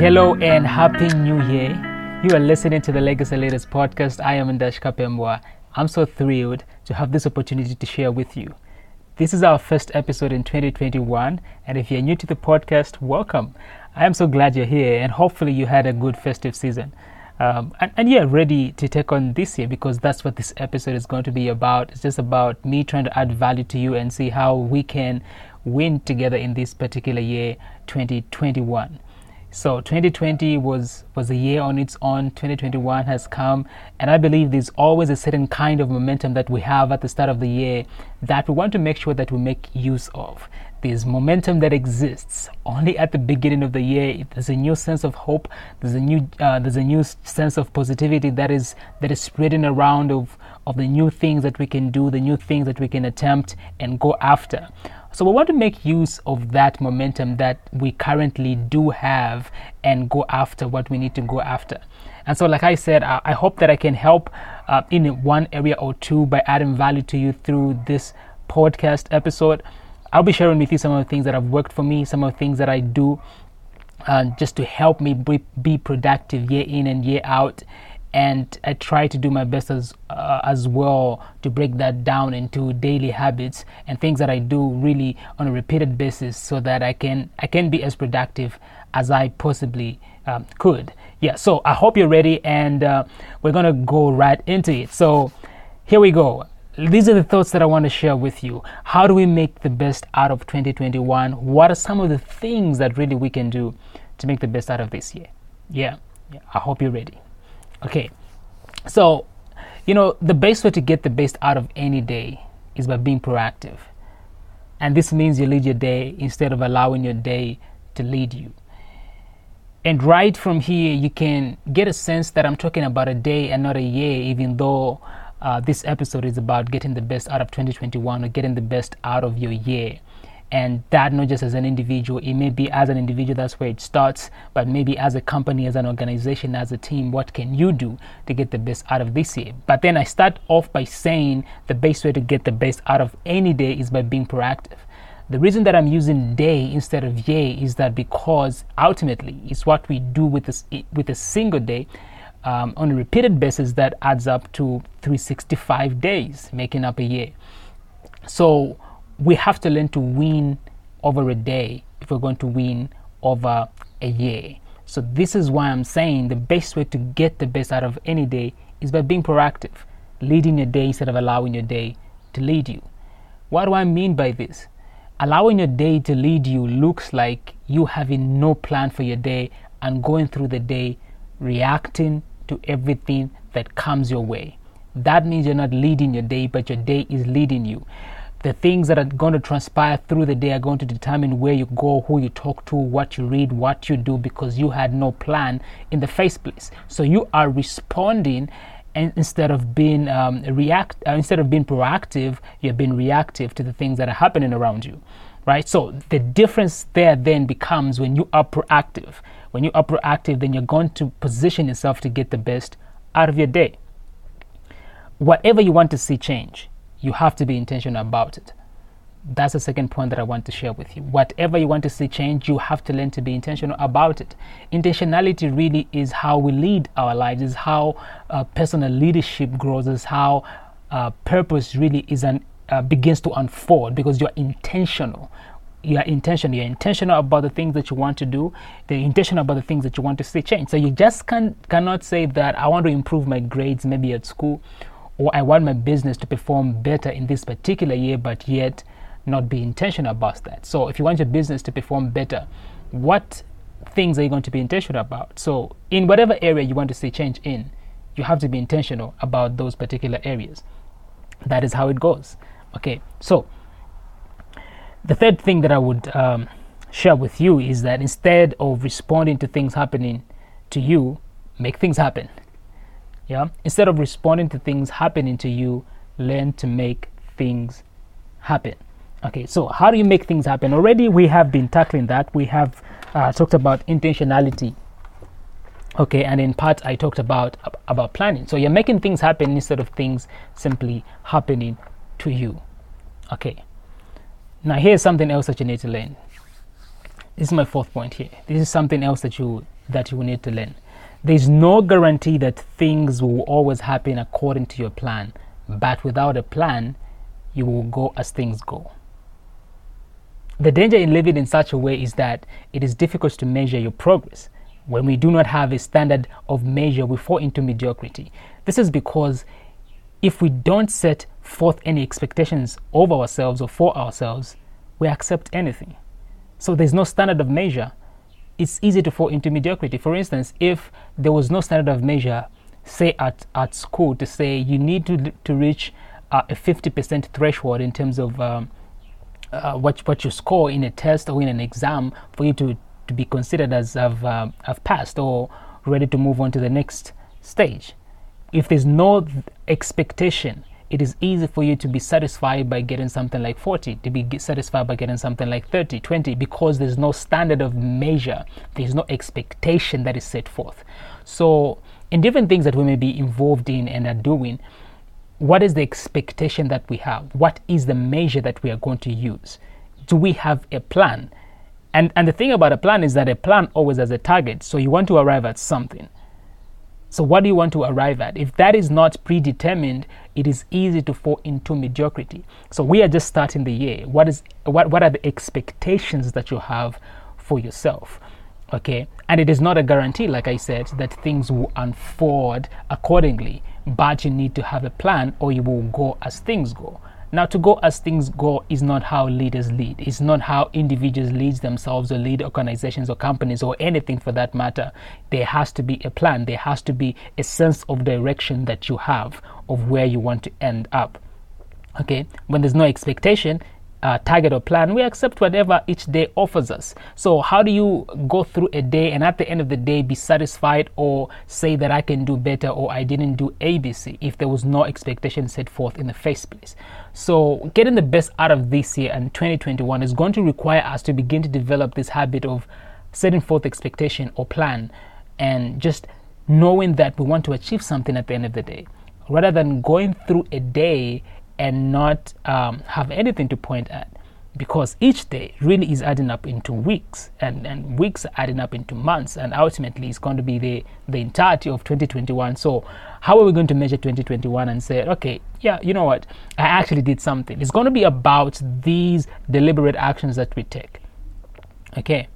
Hello and happy new year. You are listening to the Legacy Leaders podcast. I am Ndashi Kapemwa. I'm so thrilled to have this opportunity to share with you. This is our first episode in 2021, and if you're new to the podcast, welcome. I am so glad you're here, and hopefully, you had a good festive season. Um, and, and you're ready to take on this year because that's what this episode is going to be about. It's just about me trying to add value to you and see how we can win together in this particular year, 2021. So 2020 was was a year on its own. 2021 has come, and I believe there's always a certain kind of momentum that we have at the start of the year that we want to make sure that we make use of. There's momentum that exists only at the beginning of the year. There's a new sense of hope. There's a new uh, there's a new sense of positivity that is that is spreading around of of the new things that we can do, the new things that we can attempt and go after. So we want to make use of that momentum that we currently do have and go after what we need to go after. And so, like I said, I, I hope that I can help uh, in one area or two by adding value to you through this podcast episode. I'll be sharing with you some of the things that have worked for me, some of the things that I do uh, just to help me be, be productive year in and year out and I try to do my best as uh, as well to break that down into daily habits and things that I do really on a repeated basis so that I can I can be as productive as I possibly um, could. Yeah, so I hope you're ready and uh, we're gonna go right into it. So here we go. These are the thoughts that I want to share with you. How do we make the best out of 2021? What are some of the things that really we can do to make the best out of this year? Yeah, yeah I hope you're ready. Okay, so you know, the best way to get the best out of any day is by being proactive. And this means you lead your day instead of allowing your day to lead you. And right from here, you can get a sense that I'm talking about a day and not a year, even though uh, this episode is about getting the best out of 2021 or getting the best out of your year and that not just as an individual it may be as an individual that's where it starts but maybe as a company as an organization as a team what can you do to get the best out of this year? But then i start off by saying the best way to get the best out of any day is by being proactive. The reason that i'm using day instead of year is that because ultimately it's what we do with this with a single day um, on a repeated basis that adds up to 365 days making up a year. So we have to learn to win over a day if we're going to win over a year. So, this is why I'm saying the best way to get the best out of any day is by being proactive, leading your day instead of allowing your day to lead you. What do I mean by this? Allowing your day to lead you looks like you having no plan for your day and going through the day reacting to everything that comes your way. That means you're not leading your day, but your day is leading you the things that are going to transpire through the day are going to determine where you go, who you talk to, what you read, what you do, because you had no plan in the first place. So you are responding, and instead of being um, react, uh, instead of being proactive, you're being reactive to the things that are happening around you, right? So the difference there then becomes when you are proactive. When you are proactive, then you're going to position yourself to get the best out of your day. Whatever you want to see change you have to be intentional about it. That's the second point that I want to share with you. Whatever you want to see change, you have to learn to be intentional about it. Intentionality really is how we lead our lives, is how uh, personal leadership grows, is how uh, purpose really is an, uh, begins to unfold because you're intentional. You are intentional. You're intentional about the things that you want to do. You're intentional about the things that you want to see change. So you just can cannot say that I want to improve my grades maybe at school or I want my business to perform better in this particular year, but yet not be intentional about that. So, if you want your business to perform better, what things are you going to be intentional about? So, in whatever area you want to see change in, you have to be intentional about those particular areas. That is how it goes. Okay, so the third thing that I would um, share with you is that instead of responding to things happening to you, make things happen. Yeah. Instead of responding to things happening to you, learn to make things happen. Okay. So how do you make things happen? Already we have been tackling that. We have uh, talked about intentionality. Okay, and in part I talked about about planning. So you're making things happen instead of things simply happening to you. Okay. Now here's something else that you need to learn. This is my fourth point here. This is something else that you that you will need to learn. There's no guarantee that things will always happen according to your plan, but without a plan, you will go as things go. The danger in living in such a way is that it is difficult to measure your progress. When we do not have a standard of measure, we fall into mediocrity. This is because if we don't set forth any expectations of ourselves or for ourselves, we accept anything. So there's no standard of measure. It's easy to fall into mediocrity. For instance, if there was no standard of measure, say at, at school, to say you need to, to reach uh, a 50% threshold in terms of um, uh, what, what you score in a test or in an exam for you to, to be considered as have, uh, have passed or ready to move on to the next stage. If there's no expectation it is easy for you to be satisfied by getting something like 40, to be satisfied by getting something like 30, 20, because there's no standard of measure, there's no expectation that is set forth. So, in different things that we may be involved in and are doing, what is the expectation that we have? What is the measure that we are going to use? Do we have a plan? And, and the thing about a plan is that a plan always has a target. So you want to arrive at something. So, what do you want to arrive at? If that is not predetermined, it is easy to fall into mediocrity. So, we are just starting the year. What is what, what are the expectations that you have for yourself? Okay, and it is not a guarantee, like I said, that things will unfold accordingly, but you need to have a plan or you will go as things go. Now, to go as things go is not how leaders lead. It's not how individuals lead themselves or lead organizations or companies or anything for that matter. There has to be a plan. There has to be a sense of direction that you have of where you want to end up. Okay, when there's no expectation, uh, target or plan, we accept whatever each day offers us. So, how do you go through a day and at the end of the day be satisfied or say that I can do better or I didn't do ABC if there was no expectation set forth in the first place? So, getting the best out of this year and 2021 is going to require us to begin to develop this habit of setting forth expectation or plan and just knowing that we want to achieve something at the end of the day rather than going through a day and not um, have anything to point at. Because each day really is adding up into weeks and, and weeks are adding up into months and ultimately it's going to be the, the entirety of 2021 so how are we going to measure 2021 and say okay yeah you know what? I actually did something. It's going to be about these deliberate actions that we take. Okay?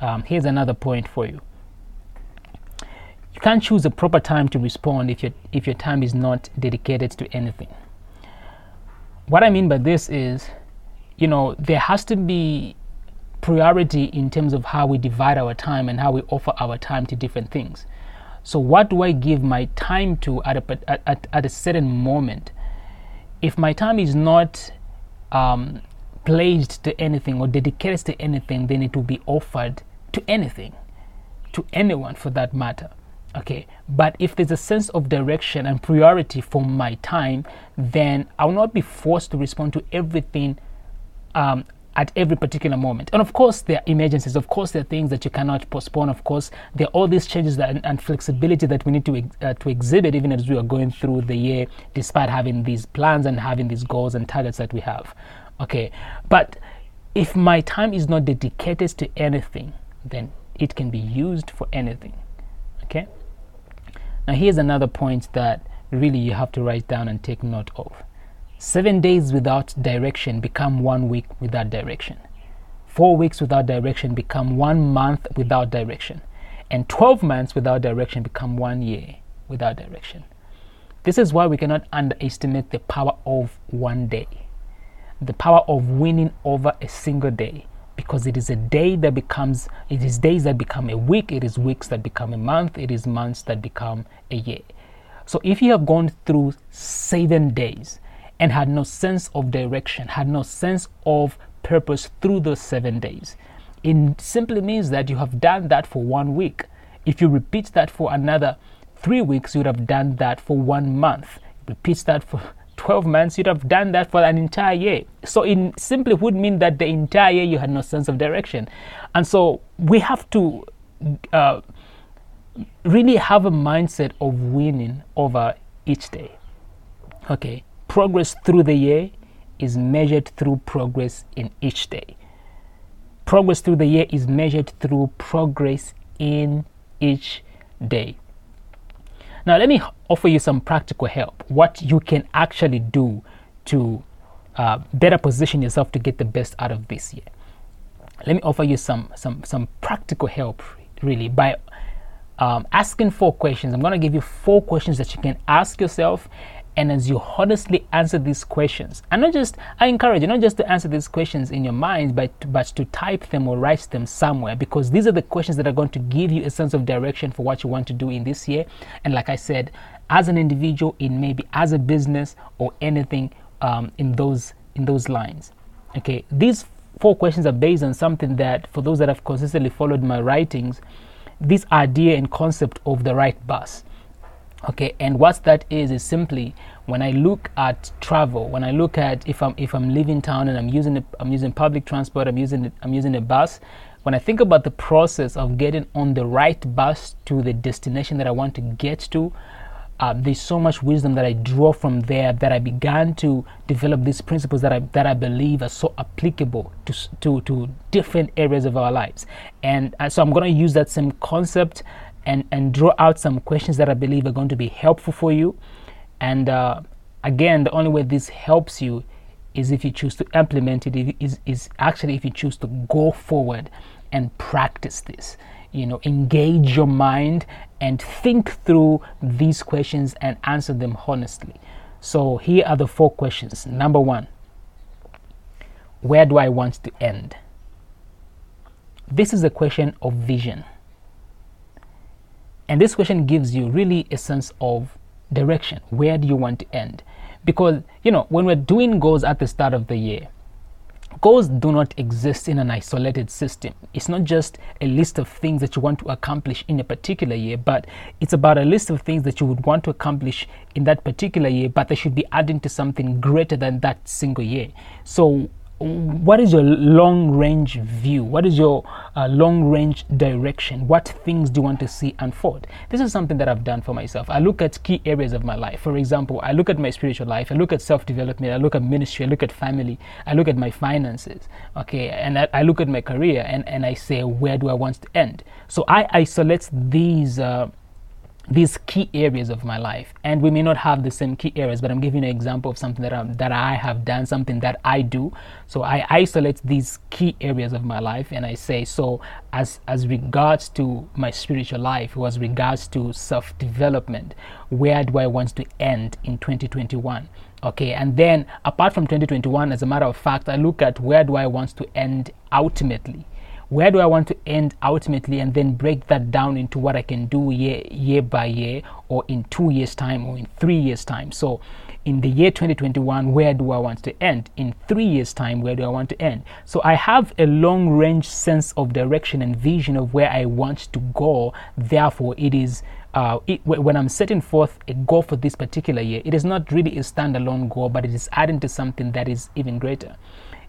Um, here's another point for you. You can't choose a proper time to respond if your if your time is not dedicated to anything what I mean by this is, you know, there has to be priority in terms of how we divide our time and how we offer our time to different things. So, what do I give my time to at a, at, at a certain moment? If my time is not um, pledged to anything or dedicated to anything, then it will be offered to anything, to anyone for that matter okay but if there's a sense of direction and priority for my time then i will not be forced to respond to everything um, at every particular moment. And of course there are emergencies. Of course there are things that you cannot postpone. Of course there are all these changes that, and, and flexibility that we need to, uh, to exhibit even as we are going through the year despite having these plans and having these goals and targets that we have. Okay but if my time is not dedicated to anything then it can be used for anything. Okay now, here's another point that really you have to write down and take note of. Seven days without direction become one week without direction. Four weeks without direction become one month without direction. And 12 months without direction become one year without direction. This is why we cannot underestimate the power of one day, the power of winning over a single day because it is a day that becomes it is days that become a week it is weeks that become a month it is months that become a year. So if you have gone through seven days and had no sense of direction had no sense of purpose through those seven days it simply means that you have done that for one week. If you repeat that for another three weeks you would have done that for one month. Repeat that for 12 months, you'd have done that for an entire year. So, it simply would mean that the entire year you had no sense of direction. And so, we have to uh, really have a mindset of winning over each day. Okay, progress through the year is measured through progress in each day. Progress through the year is measured through progress in each day. Now, let me offer you some practical help. What you can actually do to uh, better position yourself to get the best out of this year. Let me offer you some some some practical help, really, by um, asking four questions. I'm going to give you four questions that you can ask yourself and as you honestly answer these questions, and not just, I encourage you not just to answer these questions in your mind, but, but to type them or write them somewhere because these are the questions that are going to give you a sense of direction for what you want to do in this year. And like I said, as an individual, in maybe as a business or anything um, in those in those lines. Okay, these four questions are based on something that, for those that have consistently followed my writings, this idea and concept of the right bus okay and what that is is simply when i look at travel when i look at if i'm if i'm leaving town and i'm using a, i'm using public transport i'm using i'm using a bus when i think about the process of getting on the right bus to the destination that i want to get to uh, there's so much wisdom that I draw from there that I began to develop these principles that I that I believe are so applicable to to, to different areas of our lives. And uh, so I'm going to use that same concept and, and draw out some questions that I believe are going to be helpful for you. And uh, again, the only way this helps you is if you choose to implement it, is, is actually if you choose to go forward and practice this. You know, engage your mind and think through these questions and answer them honestly. So, here are the four questions. Number one, where do I want to end? This is a question of vision. And this question gives you really a sense of direction. Where do you want to end? Because, you know, when we're doing goals at the start of the year, goals do not exist in an isolated system. It's not just a list of things that you want to accomplish in a particular year, but it's about a list of things that you would want to accomplish in that particular year, but they should be adding to something greater than that single year. So, what is your long range view? What is your uh, long range direction? What things do you want to see unfold? This is something that I've done for myself. I look at key areas of my life. For example, I look at my spiritual life, I look at self development, I look at ministry, I look at family, I look at my finances, okay, and I, I, look at my career and, and I say, where do I want to end? So I isolate these. Uh, these key areas of my life. And we may not have the same key areas but i'm giving an example of something that, i that i have done something that i do. So i isolate these key areas of my life and i say so as as regards to my spiritual life was regards to self-development. Where do i want to end in 2021 okay and then apart from 2021 as a matter of fact i look at where do i want to end ultimately where do I want to end ultimately and then break that down into what I can do year, year by year or in two years' time or in three years' time. So, in the year 2021, where do I want to end? In three years' time, where do I want to end? So, I have a long range sense of direction and vision of where I want to go. Therefore, it is uh, it, when I'm setting forth a goal for this particular year, it is not really a standalone goal, but it is adding to something that is even greater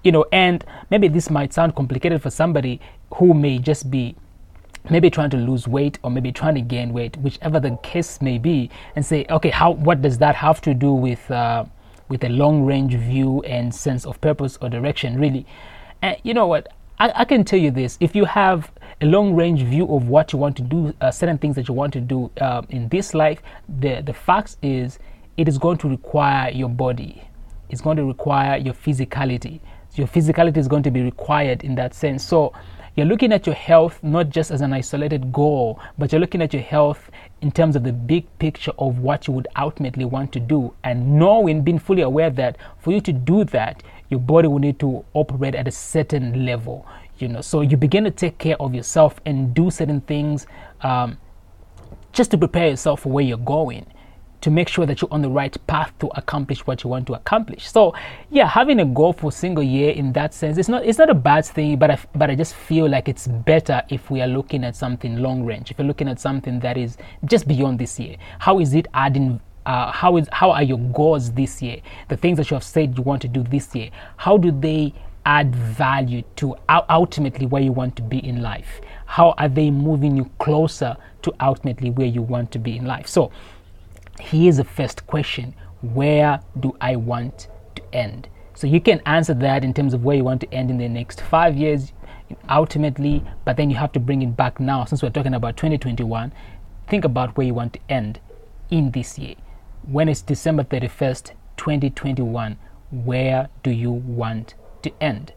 you know and maybe this might sound complicated for somebody who may just be maybe trying to lose weight or maybe trying to gain weight whichever the case may be and say okay how what does that have to do with uh, with a long range view and sense of purpose or direction really? And you know what? I, I can tell you this. If you have a long range view of what you want to do uh, certain things that you want to do uh, in this life the the fact is it is going to require your body. It's going to require your physicality your physicality is going to be required in that sense. So you're looking at your health not just as an isolated goal, but you're looking at your health in terms of the big picture of what you would ultimately want to do and knowing, being fully aware that for you to do that, your body will need to operate at a certain level. You know, so you begin to take care of yourself and do certain things um, just to prepare yourself for where you're going to make sure that you're on the right path to accomplish what you want to accomplish. So, yeah, having a goal for a single year in that sense, it's not it's not a bad thing, but I, but I just feel like it's better if we are looking at something long range. If you're looking at something that is just beyond this year, how is it adding uh, how is how are your goals this year? The things that you have said you want to do this year, how do they add value to ultimately where you want to be in life? How are they moving you closer to ultimately where you want to be in life? So here's the first question where do I want to end? So you can answer that in terms of where you want to end in the next five years, ultimately, but then you have to bring it back now since we're talking about 2021. Think about where you want to end in this year. When it's December 31st, 2021, where do you want to end?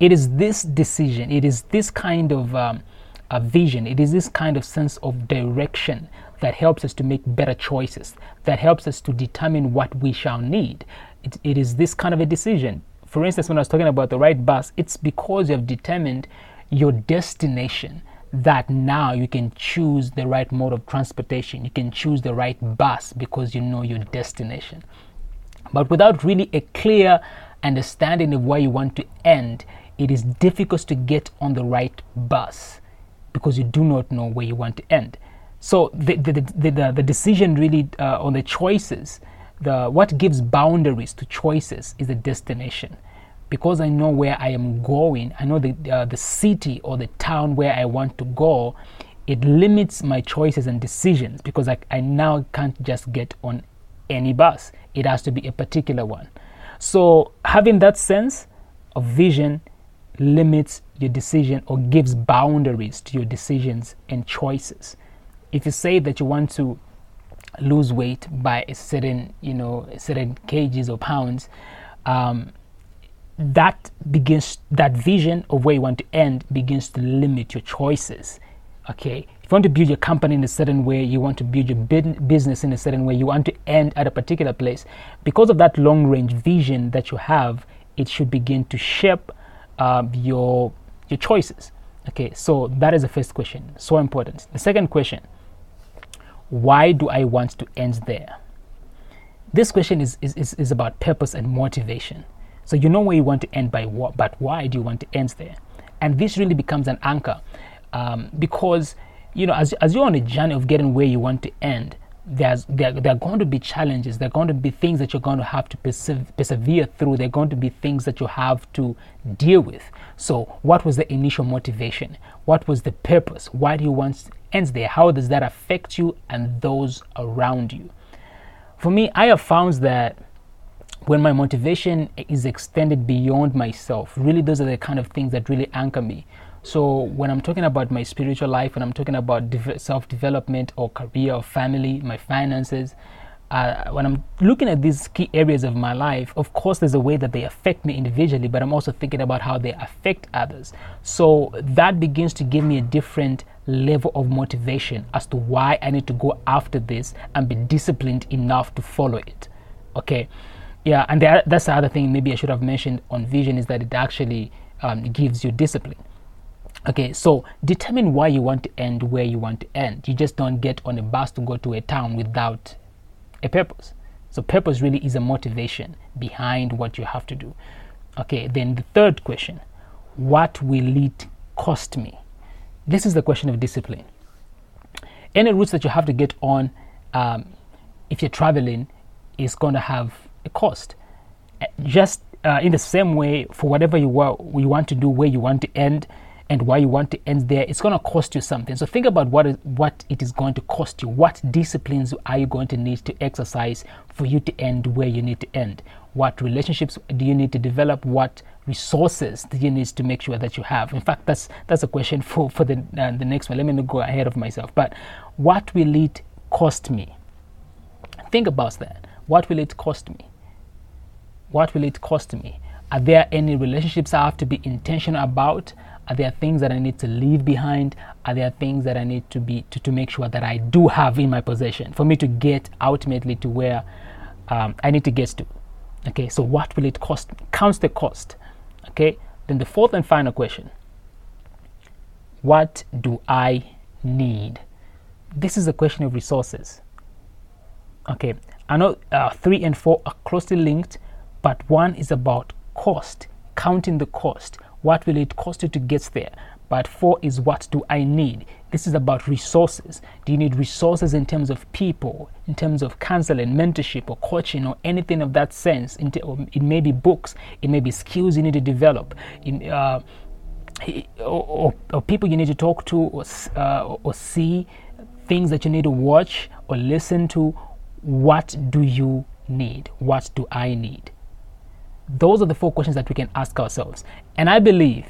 It is this decision, it is this kind of um, a vision, it is this kind of sense of direction that helps us to make better choices, that helps us to determine what we shall need. it, it is this kind of a decision. For instance, when I was talking about the right bus, it's because you have determined your destination that now you can choose the right mode of transportation. You can choose the right bus because you know your destination. But without really a clear understanding of where you want to end, it is difficult to get on the right bus because you do not know where you want to end. So the, the, the, the, decision really uh, on the choices, the, what gives boundaries to choices is the destination. Because I know where I am going, I know the, uh, the city or the town where I want to go, it limits my choices and decisions because I, I now can't just get on any bus. It has to be a particular one. So having that sense of vision limits your decision or gives boundaries to your decisions and choices. If you say that you want to lose weight by a certain, you know, certain kgs or pounds, um, that begins that vision of where you want to end begins to limit your choices. Okay, if you want to build your company in a certain way, you want to build your business in a certain way, you want to end at a particular place. Because of that long range vision that you have, it should begin to shape uh, your your choices. Okay, so that is the first question. So important. The second question: Why do I want to end there? This question is is, is, about purpose and motivation. So you know where you want to end by what, but why do you want to end there? And this really becomes an anchor um, because you know as as you're on a journey of getting where you want to end, there's there, there are going to be challenges. There are going to be things that you're going to have to persevere through. There are going to be things that you have to deal with. So what was the initial motivation? What was the purpose? Why do you want ends there? How does that affect you and those around you? For me i have found that when my motivation is extended beyond myself really those are the kind of things that really anchor me so when I'm talking about my spiritual life, when I'm talking about de- self-development or career or family, my finances, uh, when I'm looking at these key areas of my life, of course, there's a way that they affect me individually, but I'm also thinking about how they affect others. So that begins to give me a different level of motivation as to why I need to go after this and be disciplined enough to follow it. Okay. Yeah, and that's the other thing maybe I should have mentioned on vision is that it actually um, gives you discipline. Okay, so determine why you want to end where you want to end. You just don't get on a bus to go to a town without a purpose. So, purpose really is a motivation behind what you have to do. Okay, then the third question what will it cost me? This is the question of discipline. Any routes that you have to get on, um, if you're traveling, is going to have a cost. Uh, just uh, in the same way, for whatever you, wa- you want to do, where you want to end, and why you want to end there, it's going to cost you something. So think about what is, what it is going to cost you. What disciplines are you going to need to exercise for you to end where you need to end? What relationships do you need to develop? What resources do you need to make sure that you have? In fact, that's that's a question for for the uh, the next one. Let me not go ahead of myself. But what will it cost me? Think about that. What will it cost me? What will it cost me? Are there any relationships I have to be intentional about? Are there things that I need to leave behind? Are there things that I need to be to, to make sure that I do have in my possession for me to get ultimately to where um, I need to get to? Okay, so what will it cost? Counts the cost. Okay, then the fourth and final question What do I need? This is a question of resources. Okay, I know uh, three and four are closely linked, but one is about cost, counting the cost. What will it cost you to get there? But four is what do I need? This is about resources. Do you need resources in terms of people, in terms of counseling, mentorship, or coaching, or anything of that sense? It may be books, it may be skills you need to develop, in, uh, or, or, or, people you need to talk to, or, uh, or see, things that you need to watch or listen to. What do you need? What do I need? Those are the four questions that we can ask ourselves. And I believe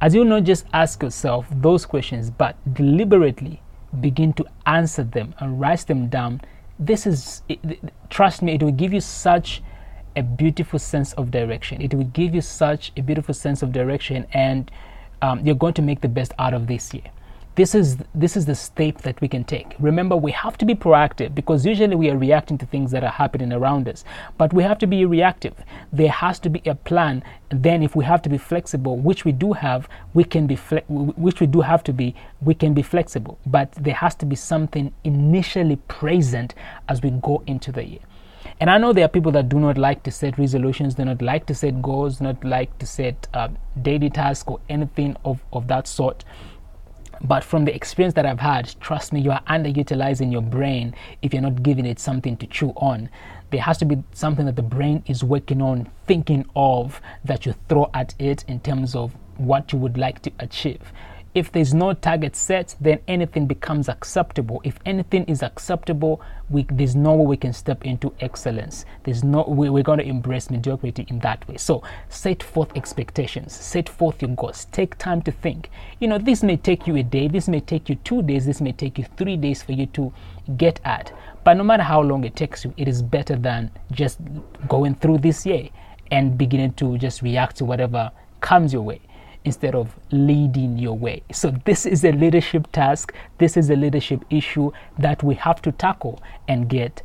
as you not just ask yourself those questions, but deliberately begin to answer them and write them down, this is, it, trust me, it will give you such a beautiful sense of direction. It will give you such a beautiful sense of direction, and um, you're going to make the best out of this year this is this is the step that we can take. Remember we have to be proactive because usually we are reacting to things that are happening around us but we have to be reactive. There has to be a plan. Then if we have to be flexible which we do have we can be fle- which we do have to be we can be flexible. But there has to be something initially present as we go into the year. And I know there are people that do not like to set resolutions, do not like to set goals, not like to set uh, daily tasks or anything of, of that sort. But from the experience that I've had, trust me, you are underutilizing your brain if you're not giving it something to chew on. There has to be something that the brain is working on, thinking of, that you throw at it in terms of what you would like to achieve. If there's no target set, then anything becomes acceptable. If anything is acceptable, we, there's no way we can step into excellence. There's no we, we're going to embrace mediocrity in that way. So set forth expectations, set forth your goals. Take time to think. You know, this may take you a day, this may take you two days, this may take you three days for you to get at. But no matter how long it takes you, it is better than just going through this year and beginning to just react to whatever comes your way instead of leading your way. So, this is a leadership task, this is a leadership issue that we have to tackle and get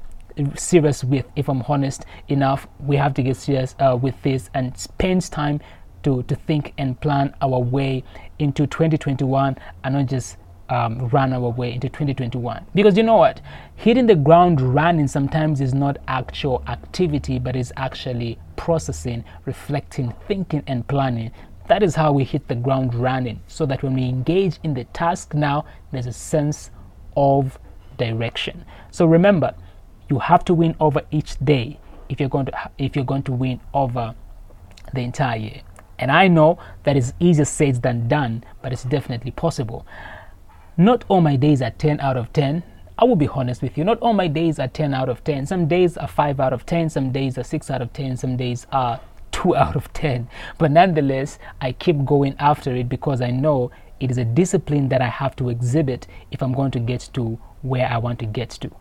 serious with. If I'm honest enough, we have to get serious uh, with this and spend time to, to think and plan our way into 2021 and not just um, run our way into 2021. Because you know what? Hitting the ground running sometimes is not actual activity, but is actually processing, reflecting, thinking, and planning that is how we hit the ground running, so that when we engage in the task now, there's a sense of direction. So remember, you have to win over each day if you're going to if you're going to win over the entire year. And I know that is easier said than done, but it's definitely possible. Not all my days are 10 out of 10. I will be honest with you. Not all my days are 10 out of 10. Some days are 5 out of 10. Some days are 6 out of 10. Some days are 2 out of 10. But nonetheless, I keep going after it because I know it is a discipline that I have to exhibit if I'm going to get to where I want to get to.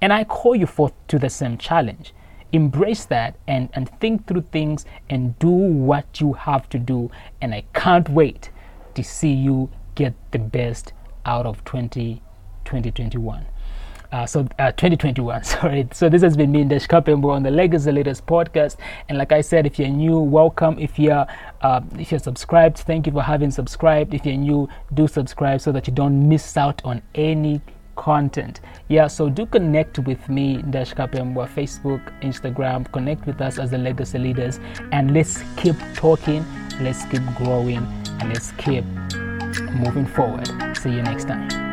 And I call you forth to the same challenge. Embrace that and, and think through things and do what you have to do. And I can't wait to see you get the best out of 20, 2021. Uh, so uh, 2021 sorry. So this has been me Ndashi Kapembo on the Legacy Leaders podcast. And like I said if you're new welcome. If you're uh, if you're subscribed thank you for having subscribed. If you're new do subscribe so that you don't miss out on any content. Yeah so do connect with me Ndashi Kapembo Facebook Instagram. Connect with us as the Legacy Leaders. And let's keep talking. Let's keep growing. And let's keep moving forward. See you next time